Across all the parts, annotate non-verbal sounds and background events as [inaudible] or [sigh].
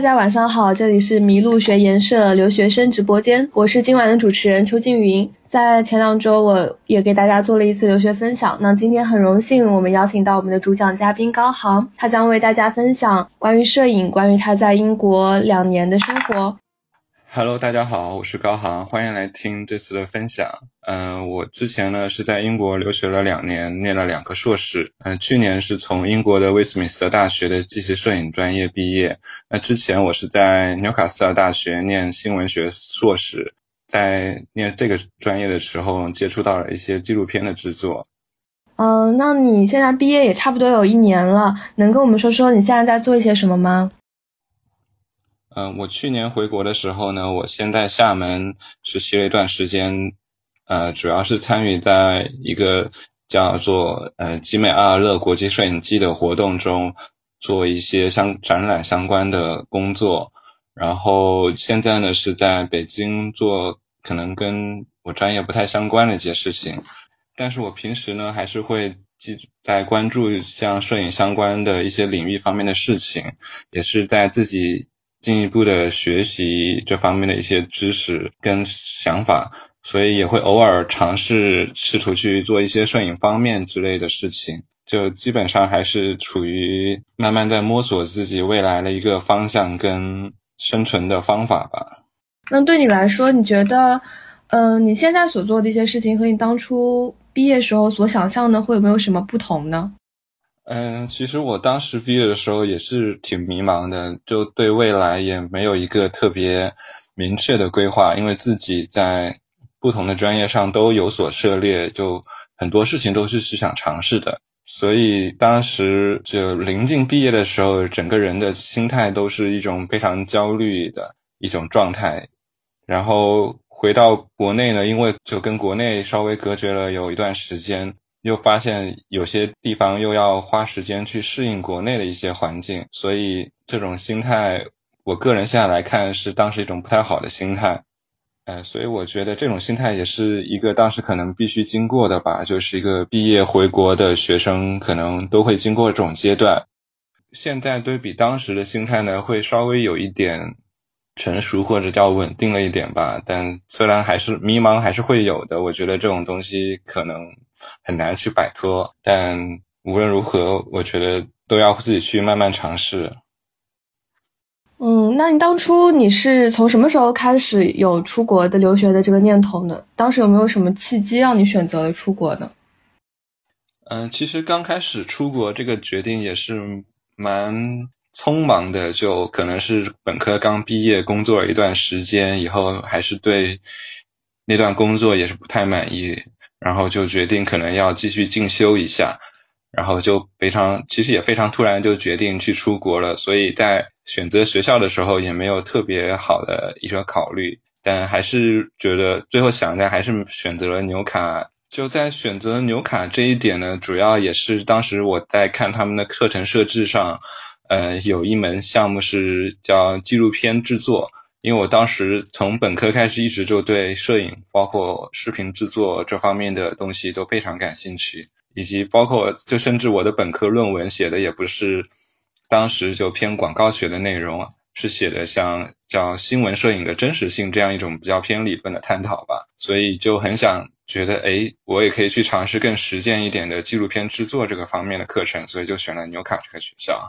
大家晚上好，这里是麋鹿学研社留学生直播间，我是今晚的主持人邱静云。在前两周，我也给大家做了一次留学分享。那今天很荣幸，我们邀请到我们的主讲嘉宾高航，他将为大家分享关于摄影，关于他在英国两年的生活。Hello，大家好，我是高航，欢迎来听这次的分享。嗯，我之前呢是在英国留学了两年，念了两个硕士。嗯，去年是从英国的威斯敏斯特大学的纪实摄影专业毕业。那之前我是在纽卡斯尔大学念新闻学硕士，在念这个专业的时候接触到了一些纪录片的制作。嗯，那你现在毕业也差不多有一年了，能跟我们说说你现在在做一些什么吗？嗯，我去年回国的时候呢，我先在厦门实习了一段时间，呃，主要是参与在一个叫做呃集美阿尔勒国际摄影季的活动中，做一些相展览相关的工作。然后现在呢是在北京做可能跟我专业不太相关的一些事情，但是我平时呢还是会记在关注像摄影相关的一些领域方面的事情，也是在自己。进一步的学习这方面的一些知识跟想法，所以也会偶尔尝试试图去做一些摄影方面之类的事情。就基本上还是处于慢慢在摸索自己未来的一个方向跟生存的方法吧。那对你来说，你觉得，嗯，你现在所做的一些事情和你当初毕业时候所想象的会有没有什么不同呢？嗯，其实我当时毕业的时候也是挺迷茫的，就对未来也没有一个特别明确的规划，因为自己在不同的专业上都有所涉猎，就很多事情都是是想尝试的。所以当时就临近毕业的时候，整个人的心态都是一种非常焦虑的一种状态。然后回到国内呢，因为就跟国内稍微隔绝了有一段时间。又发现有些地方又要花时间去适应国内的一些环境，所以这种心态，我个人现在来看是当时一种不太好的心态。呃，所以我觉得这种心态也是一个当时可能必须经过的吧，就是一个毕业回国的学生可能都会经过这种阶段。现在对比当时的心态呢，会稍微有一点成熟或者叫稳定了一点吧，但虽然还是迷茫，还是会有的。我觉得这种东西可能。很难去摆脱，但无论如何，我觉得都要自己去慢慢尝试。嗯，那你当初你是从什么时候开始有出国的留学的这个念头呢？当时有没有什么契机让你选择了出国呢？嗯，其实刚开始出国这个决定也是蛮匆忙的，就可能是本科刚毕业，工作了一段时间以后，还是对那段工作也是不太满意。然后就决定可能要继续进修一下，然后就非常其实也非常突然就决定去出国了，所以在选择学校的时候也没有特别好的一个考虑，但还是觉得最后想一下还是选择了纽卡。就在选择纽卡这一点呢，主要也是当时我在看他们的课程设置上，呃，有一门项目是叫纪录片制作。因为我当时从本科开始，一直就对摄影，包括视频制作这方面的东西都非常感兴趣，以及包括就甚至我的本科论文写的也不是当时就偏广告学的内容，是写的像叫新闻摄影的真实性这样一种比较偏理论的探讨吧，所以就很想觉得，哎，我也可以去尝试更实践一点的纪录片制作这个方面的课程，所以就选了纽卡这个学校。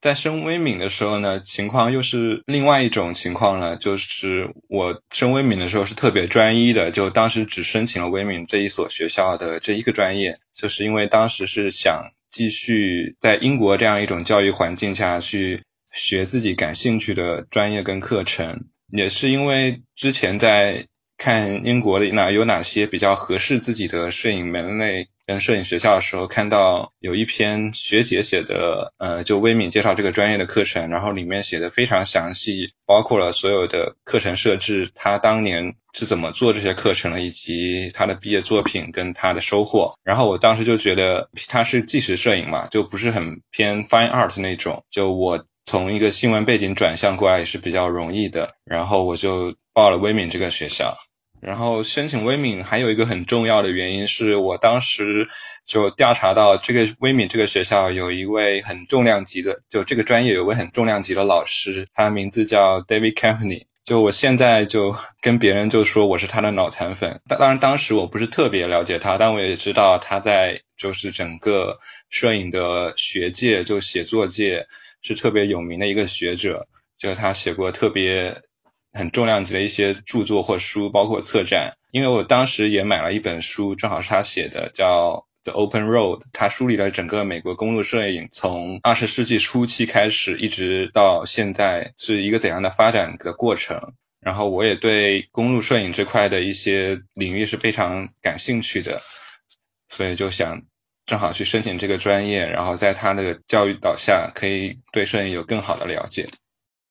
在升微敏的时候呢，情况又是另外一种情况了。就是我升微敏的时候是特别专一的，就当时只申请了微敏这一所学校的这一个专业，就是因为当时是想继续在英国这样一种教育环境下去学自己感兴趣的专业跟课程，也是因为之前在看英国的哪有哪些比较合适自己的摄影门类。跟摄影学校的时候，看到有一篇学姐写的，呃，就微敏介绍这个专业的课程，然后里面写的非常详细，包括了所有的课程设置，他当年是怎么做这些课程的，以及他的毕业作品跟他的收获。然后我当时就觉得他是纪实摄影嘛，就不是很偏 fine art 那种，就我从一个新闻背景转向过来也是比较容易的。然后我就报了微敏这个学校。然后申请威敏还有一个很重要的原因是我当时就调查到这个威敏这个学校有一位很重量级的，就这个专业有位很重量级的老师，他名字叫 David Campany。就我现在就跟别人就说我是他的脑残粉，当当然当时我不是特别了解他，但我也知道他在就是整个摄影的学界就写作界是特别有名的一个学者，就是他写过特别。很重量级的一些著作或书，包括策展。因为我当时也买了一本书，正好是他写的，叫《The Open Road》。他梳理了整个美国公路摄影从二十世纪初期开始，一直到现在是一个怎样的发展的过程。然后我也对公路摄影这块的一些领域是非常感兴趣的，所以就想正好去申请这个专业，然后在他的教育导下，可以对摄影有更好的了解。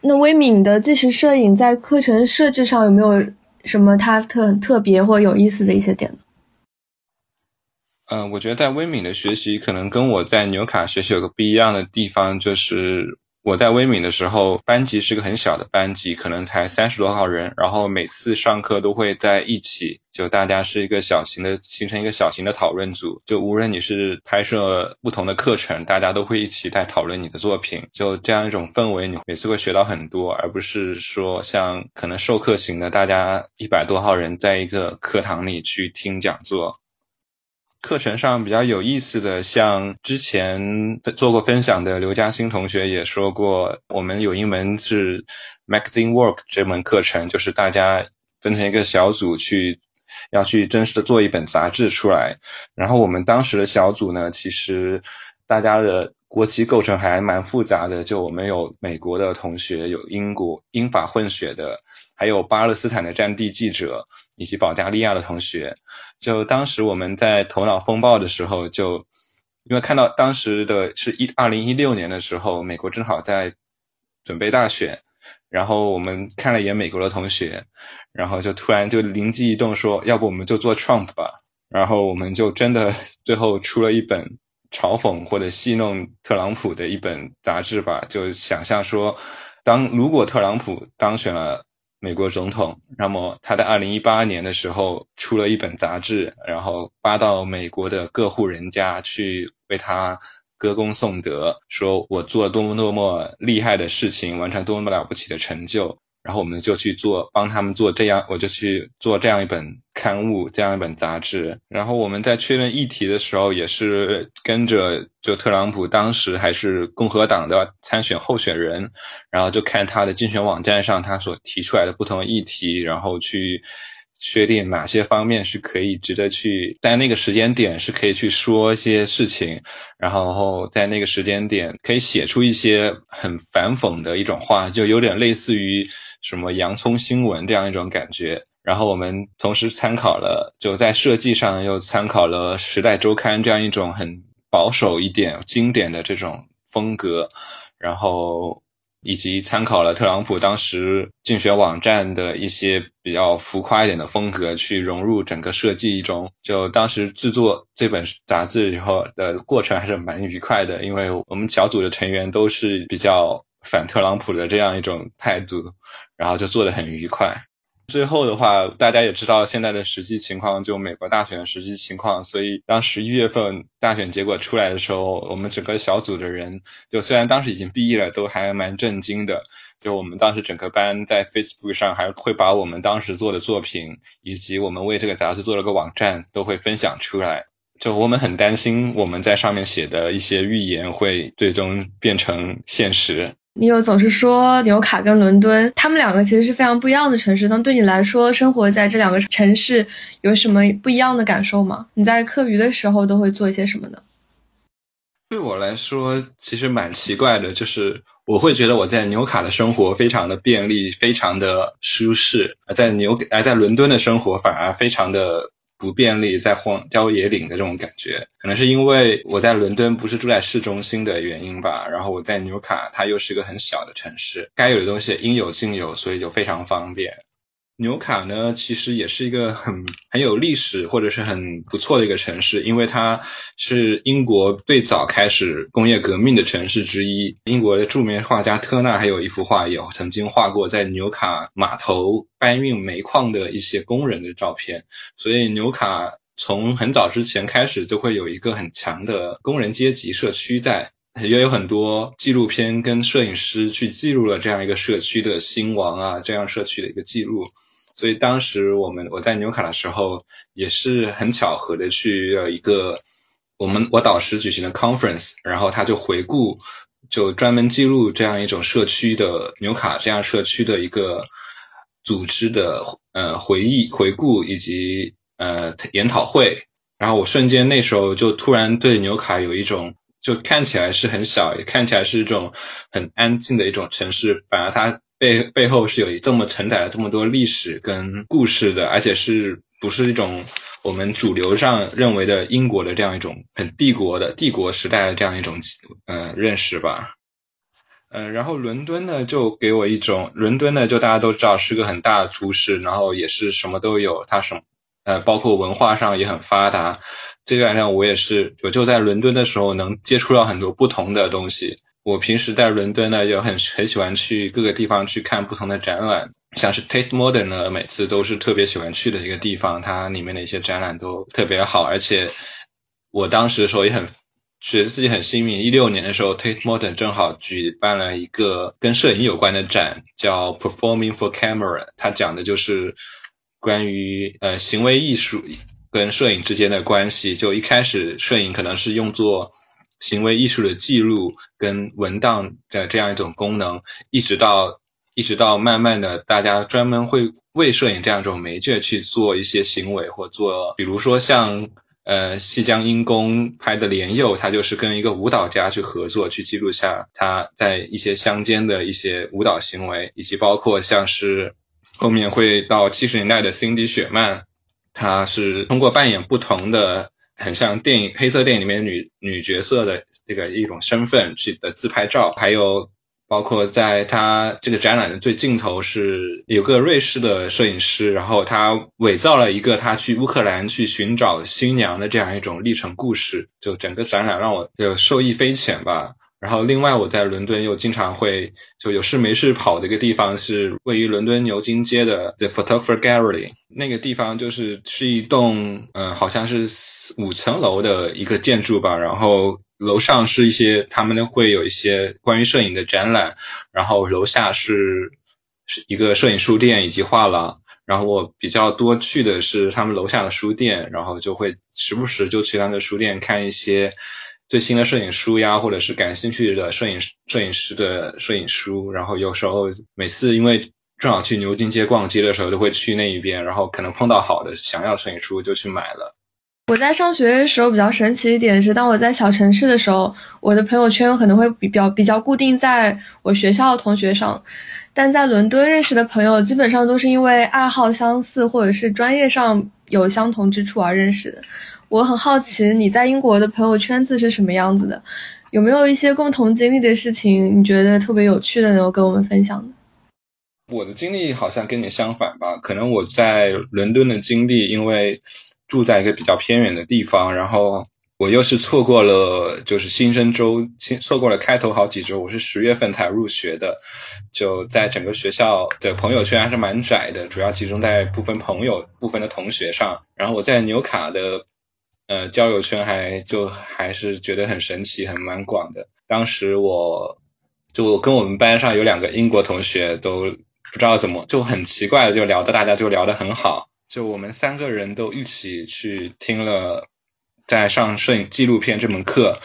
那威敏的纪实摄影在课程设置上有没有什么它特特别或有意思的一些点呢？嗯，我觉得在威敏的学习可能跟我在纽卡学习有个不一样的地方，就是。我在威敏的时候，班级是个很小的班级，可能才三十多号人。然后每次上课都会在一起，就大家是一个小型的，形成一个小型的讨论组。就无论你是拍摄不同的课程，大家都会一起在讨论你的作品。就这样一种氛围，你每次会学到很多，而不是说像可能授课型的，大家一百多号人在一个课堂里去听讲座。课程上比较有意思的，像之前做过分享的刘嘉欣同学也说过，我们有一门是 magazine work 这门课程，就是大家分成一个小组去，要去真实的做一本杂志出来。然后我们当时的小组呢，其实大家的国籍构成还蛮复杂的，就我们有美国的同学，有英国英法混血的，还有巴勒斯坦的战地记者。以及保加利亚的同学，就当时我们在头脑风暴的时候，就因为看到当时的是一二零一六年的时候，美国正好在准备大选，然后我们看了一眼美国的同学，然后就突然就灵机一动说，要不我们就做 Trump 吧，然后我们就真的 [laughs] 最后出了一本嘲讽或者戏弄特朗普的一本杂志吧，就想象说，当如果特朗普当选了。美国总统，那么他在二零一八年的时候出了一本杂志，然后发到美国的各户人家去为他歌功颂德，说我做了多么多么厉害的事情，完成多么了不起的成就。然后我们就去做，帮他们做这样，我就去做这样一本刊物，这样一本杂志。然后我们在确认议题的时候，也是跟着就特朗普当时还是共和党的参选候选人，然后就看他的竞选网站上他所提出来的不同议题，然后去。确定哪些方面是可以值得去，在那个时间点是可以去说一些事情，然后在那个时间点可以写出一些很反讽的一种话，就有点类似于什么洋葱新闻这样一种感觉。然后我们同时参考了，就在设计上又参考了《时代周刊》这样一种很保守一点、经典的这种风格，然后。以及参考了特朗普当时竞选网站的一些比较浮夸一点的风格，去融入整个设计中。就当时制作这本杂志以后的过程还是蛮愉快的，因为我们小组的成员都是比较反特朗普的这样一种态度，然后就做得很愉快。最后的话，大家也知道现在的实际情况，就美国大选的实际情况。所以当十一月份大选结果出来的时候，我们整个小组的人，就虽然当时已经毕业了，都还蛮震惊的。就我们当时整个班在 Facebook 上还会把我们当时做的作品，以及我们为这个杂志做了个网站，都会分享出来。就我们很担心我们在上面写的一些预言会最终变成现实。你又总是说纽卡跟伦敦，他们两个其实是非常不一样的城市。那对你来说，生活在这两个城市有什么不一样的感受吗？你在课余的时候都会做一些什么呢？对我来说，其实蛮奇怪的，就是我会觉得我在纽卡的生活非常的便利，非常的舒适；而在纽而在伦敦的生活反而非常的。不便利，在荒郊野岭的这种感觉，可能是因为我在伦敦不是住在市中心的原因吧。然后我在纽卡，它又是一个很小的城市，该有的东西应有尽有，所以就非常方便。纽卡呢，其实也是一个很很有历史或者是很不错的一个城市，因为它是英国最早开始工业革命的城市之一。英国的著名画家特纳还有一幅画，也曾经画过在纽卡码头搬运煤矿的一些工人的照片。所以纽卡从很早之前开始就会有一个很强的工人阶级社区在。也有很多纪录片跟摄影师去记录了这样一个社区的兴亡啊，这样社区的一个记录。所以当时我们我在纽卡的时候，也是很巧合的去了一个我们我导师举行的 conference，然后他就回顾，就专门记录这样一种社区的纽卡这样社区的一个组织的呃回忆回顾以及呃研讨会。然后我瞬间那时候就突然对纽卡有一种。就看起来是很小，也看起来是一种很安静的一种城市，反而它背背后是有这么承载了这么多历史跟故事的，而且是不是一种我们主流上认为的英国的这样一种很帝国的帝国时代的这样一种呃认识吧。嗯，然后伦敦呢，就给我一种伦敦呢，就大家都知道是个很大的都市，然后也是什么都有，它什么呃，包括文化上也很发达。这个晚上我也是，我就在伦敦的时候能接触到很多不同的东西。我平时在伦敦呢，也很很喜欢去各个地方去看不同的展览，像是 Tate Modern 呢，每次都是特别喜欢去的一个地方。它里面的一些展览都特别好，而且我当时的时候也很觉得自己很幸运。一六年的时候，Tate Modern 正好举办了一个跟摄影有关的展，叫 Performing for Camera，它讲的就是关于呃行为艺术。跟摄影之间的关系，就一开始摄影可能是用作行为艺术的记录跟文档的这样一种功能，一直到一直到慢慢的，大家专门会为摄影这样一种媒介去做一些行为，或做，比如说像呃西江阴公拍的莲佑，他就是跟一个舞蹈家去合作，去记录下他在一些乡间的一些舞蹈行为，以及包括像是后面会到七十年代的 Cindy 雪曼。她是通过扮演不同的，很像电影黑色电影里面女女角色的这个一种身份去的自拍照，还有包括在她这个展览的最尽头是有个瑞士的摄影师，然后他伪造了一个他去乌克兰去寻找新娘的这样一种历程故事，就整个展览让我就受益匪浅吧。然后，另外我在伦敦又经常会就有事没事跑的一个地方是位于伦敦牛津街的 The Photographer Gallery。那个地方就是是一栋嗯，好像是五层楼的一个建筑吧。然后楼上是一些他们会有一些关于摄影的展览，然后楼下是是一个摄影书店以及画廊。然后我比较多去的是他们楼下的书店，然后就会时不时就去他们的书店看一些。最新的摄影书呀，或者是感兴趣的摄影摄影师的摄影书，然后有时候每次因为正好去牛津街逛街的时候，都会去那一边，然后可能碰到好的想要摄影书就去买了。我在上学的时候比较神奇一点是，当我在小城市的时候，我的朋友圈可能会比较比较固定在我学校的同学上，但在伦敦认识的朋友基本上都是因为爱好相似或者是专业上有相同之处而认识的。我很好奇你在英国的朋友圈子是什么样子的，有没有一些共同经历的事情，你觉得特别有趣的，能够跟我们分享的？我的经历好像跟你相反吧，可能我在伦敦的经历，因为住在一个比较偏远的地方，然后我又是错过了就是新生周，错过了开头好几周，我是十月份才入学的，就在整个学校的朋友圈还是蛮窄的，主要集中在部分朋友、部分的同学上，然后我在纽卡的。呃，交友圈还就还是觉得很神奇，很蛮广的。当时我就跟我们班上有两个英国同学，都不知道怎么就很奇怪的就聊的，大家就聊得很好。就我们三个人都一起去听了在上摄影纪录片这门课，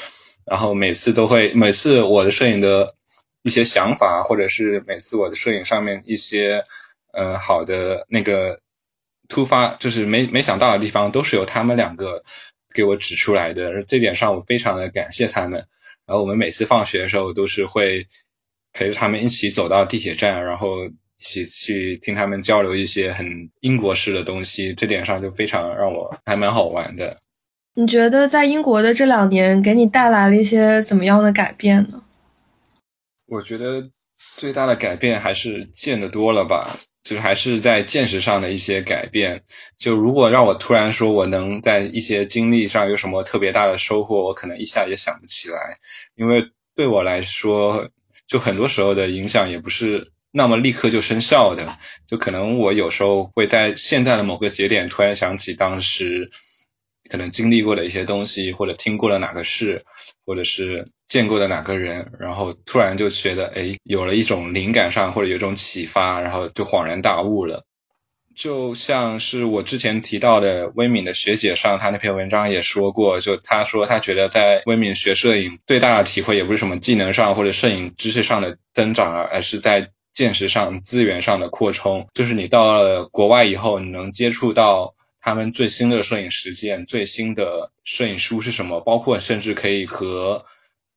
然后每次都会，每次我的摄影的一些想法，或者是每次我的摄影上面一些呃好的那个突发，就是没没想到的地方，都是由他们两个。给我指出来的这点上，我非常的感谢他们。然后我们每次放学的时候，都是会陪着他们一起走到地铁站，然后一起去听他们交流一些很英国式的东西。这点上就非常让我还蛮好玩的。你觉得在英国的这两年给你带来了一些怎么样的改变呢？我觉得最大的改变还是见得多了吧。就是还是在见识上的一些改变。就如果让我突然说我能在一些经历上有什么特别大的收获，我可能一下也想不起来，因为对我来说，就很多时候的影响也不是那么立刻就生效的。就可能我有时候会在现在的某个节点突然想起当时。可能经历过的一些东西，或者听过了哪个事，或者是见过的哪个人，然后突然就觉得，哎，有了一种灵感上或者有一种启发，然后就恍然大悟了。就像是我之前提到的威敏的学姐上，她那篇文章也说过，就她说她觉得在威敏学摄影最大的体会，也不是什么技能上或者摄影知识上的增长啊，而是在见识上、资源上的扩充。就是你到了国外以后，你能接触到。他们最新的摄影实践、最新的摄影书是什么？包括甚至可以和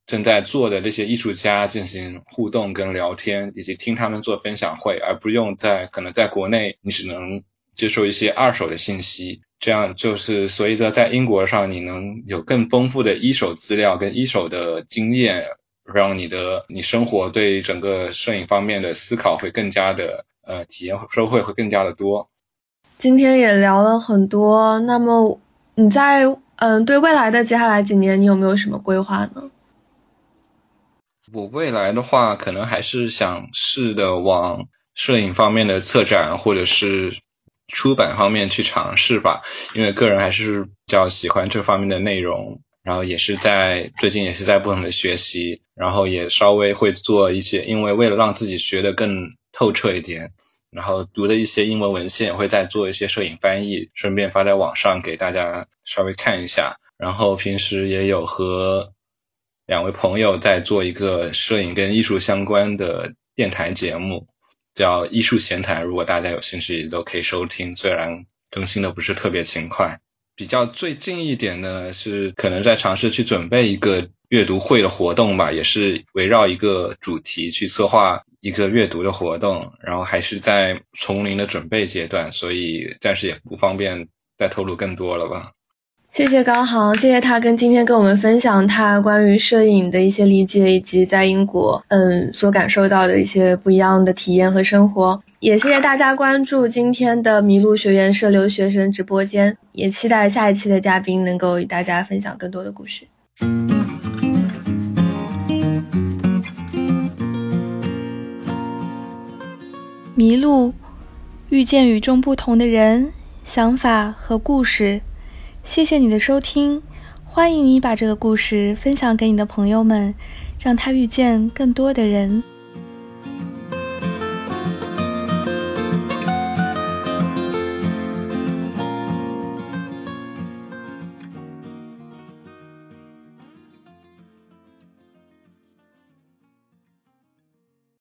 正在做的那些艺术家进行互动跟聊天，以及听他们做分享会，而不用在可能在国内你只能接受一些二手的信息。这样就是所以，在在英国上你能有更丰富的一手资料跟一手的经验，让你的你生活对整个摄影方面的思考会更加的呃体验收获会更加的多。今天也聊了很多，那么你在嗯对未来的接下来几年，你有没有什么规划呢？我未来的话，可能还是想试的往摄影方面的策展或者是出版方面去尝试吧，因为个人还是比较喜欢这方面的内容，然后也是在最近也是在不同的学习，然后也稍微会做一些，因为为了让自己学的更透彻一点。然后读的一些英文文献，会再做一些摄影翻译，顺便发在网上给大家稍微看一下。然后平时也有和两位朋友在做一个摄影跟艺术相关的电台节目，叫《艺术闲谈》。如果大家有兴趣，都可以收听。虽然更新的不是特别勤快。比较最近一点呢，是可能在尝试去准备一个阅读会的活动吧，也是围绕一个主题去策划。一个阅读的活动，然后还是在丛林的准备阶段，所以暂时也不方便再透露更多了吧。谢谢高航，谢谢他跟今天跟我们分享他关于摄影的一些理解，以及在英国嗯所感受到的一些不一样的体验和生活。也谢谢大家关注今天的麋鹿学院社留学生直播间，也期待下一期的嘉宾能够与大家分享更多的故事。迷路，遇见与众不同的人、想法和故事。谢谢你的收听，欢迎你把这个故事分享给你的朋友们，让他遇见更多的人。